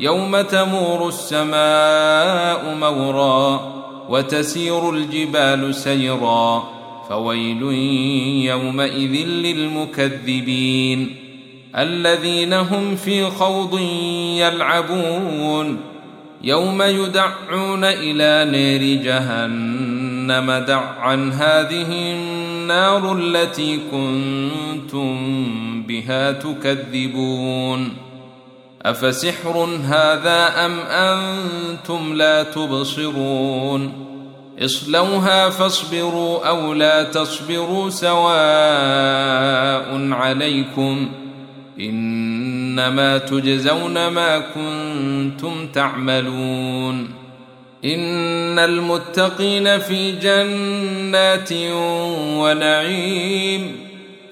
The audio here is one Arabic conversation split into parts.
يوم تمور السماء مورا وتسير الجبال سيرا فويل يومئذ للمكذبين الذين هم في خوض يلعبون يوم يدعون إلى نار جهنم دعا هذه النار التي كنتم بها تكذبون افسحر هذا ام أنتم لا تبصرون اصلوها فاصبروا أو لا تصبروا سواء عليكم انما تجزون ما كنتم تعملون ان المتقين في جنات ونعيم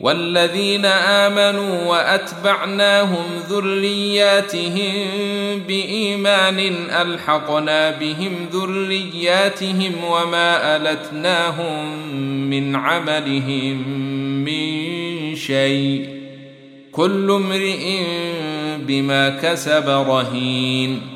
والذين آمنوا وأتبعناهم ذرياتهم بإيمان ألحقنا بهم ذرياتهم وما ألتناهم من عملهم من شيء كل امرئ بما كسب رهين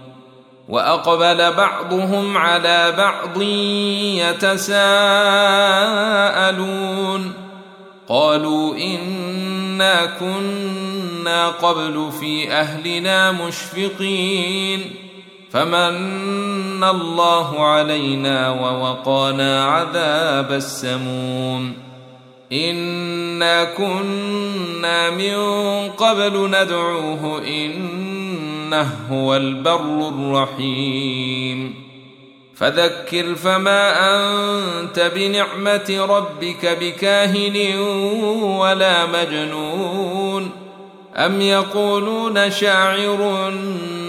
وأقبل بعضهم على بعض يتساءلون. قالوا إنا كنا قبل في أهلنا مشفقين. فمن الله علينا ووقانا عذاب السموم. إنا كنا من قبل ندعوه إنه هو البر الرحيم. فذكر فما أنت بنعمة ربك بكاهن ولا مجنون. أم يقولون شاعر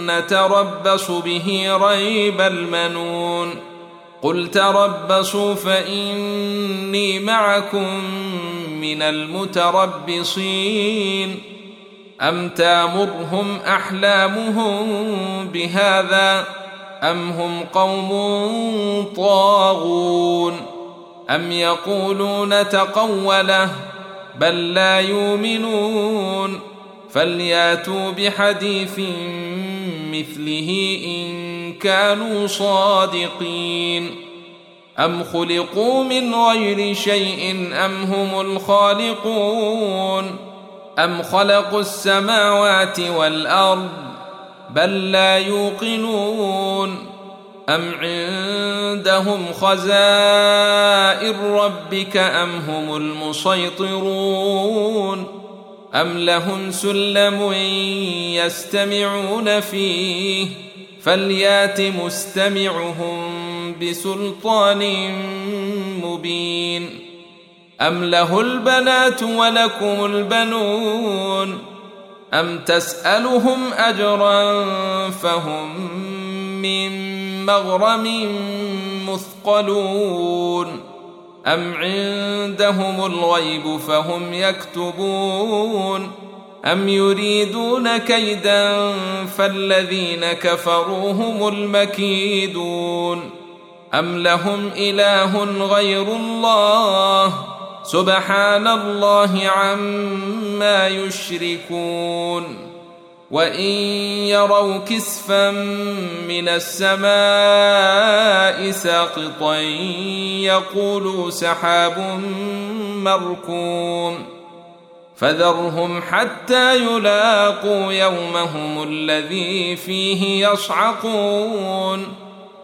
نتربص به ريب المنون. قل تربصوا فإني معكم من المتربصين. أم تامرهم أحلامهم بهذا أم هم قوم طاغون أم يقولون تقوله بل لا يؤمنون فلياتوا بحديث مثله إن كانوا صادقين أم خلقوا من غير شيء أم هم الخالقون أم خلقوا السماوات والأرض بل لا يوقنون أم عندهم خزائن ربك أم هم المسيطرون أم لهم سلم يستمعون فيه فليات مستمعهم بسلطان مبين أم له البنات ولكم البنون أم تسألهم أجرا فهم من مغرم مثقلون أم عندهم الغيب فهم يكتبون أم يريدون كيدا فالذين كفروا هم المكيدون أم لهم إله غير الله سبحان الله عما يشركون وإن يروا كسفا من السماء ساقطا يقولوا سحاب مركوم فذرهم حتى يلاقوا يومهم الذي فيه يصعقون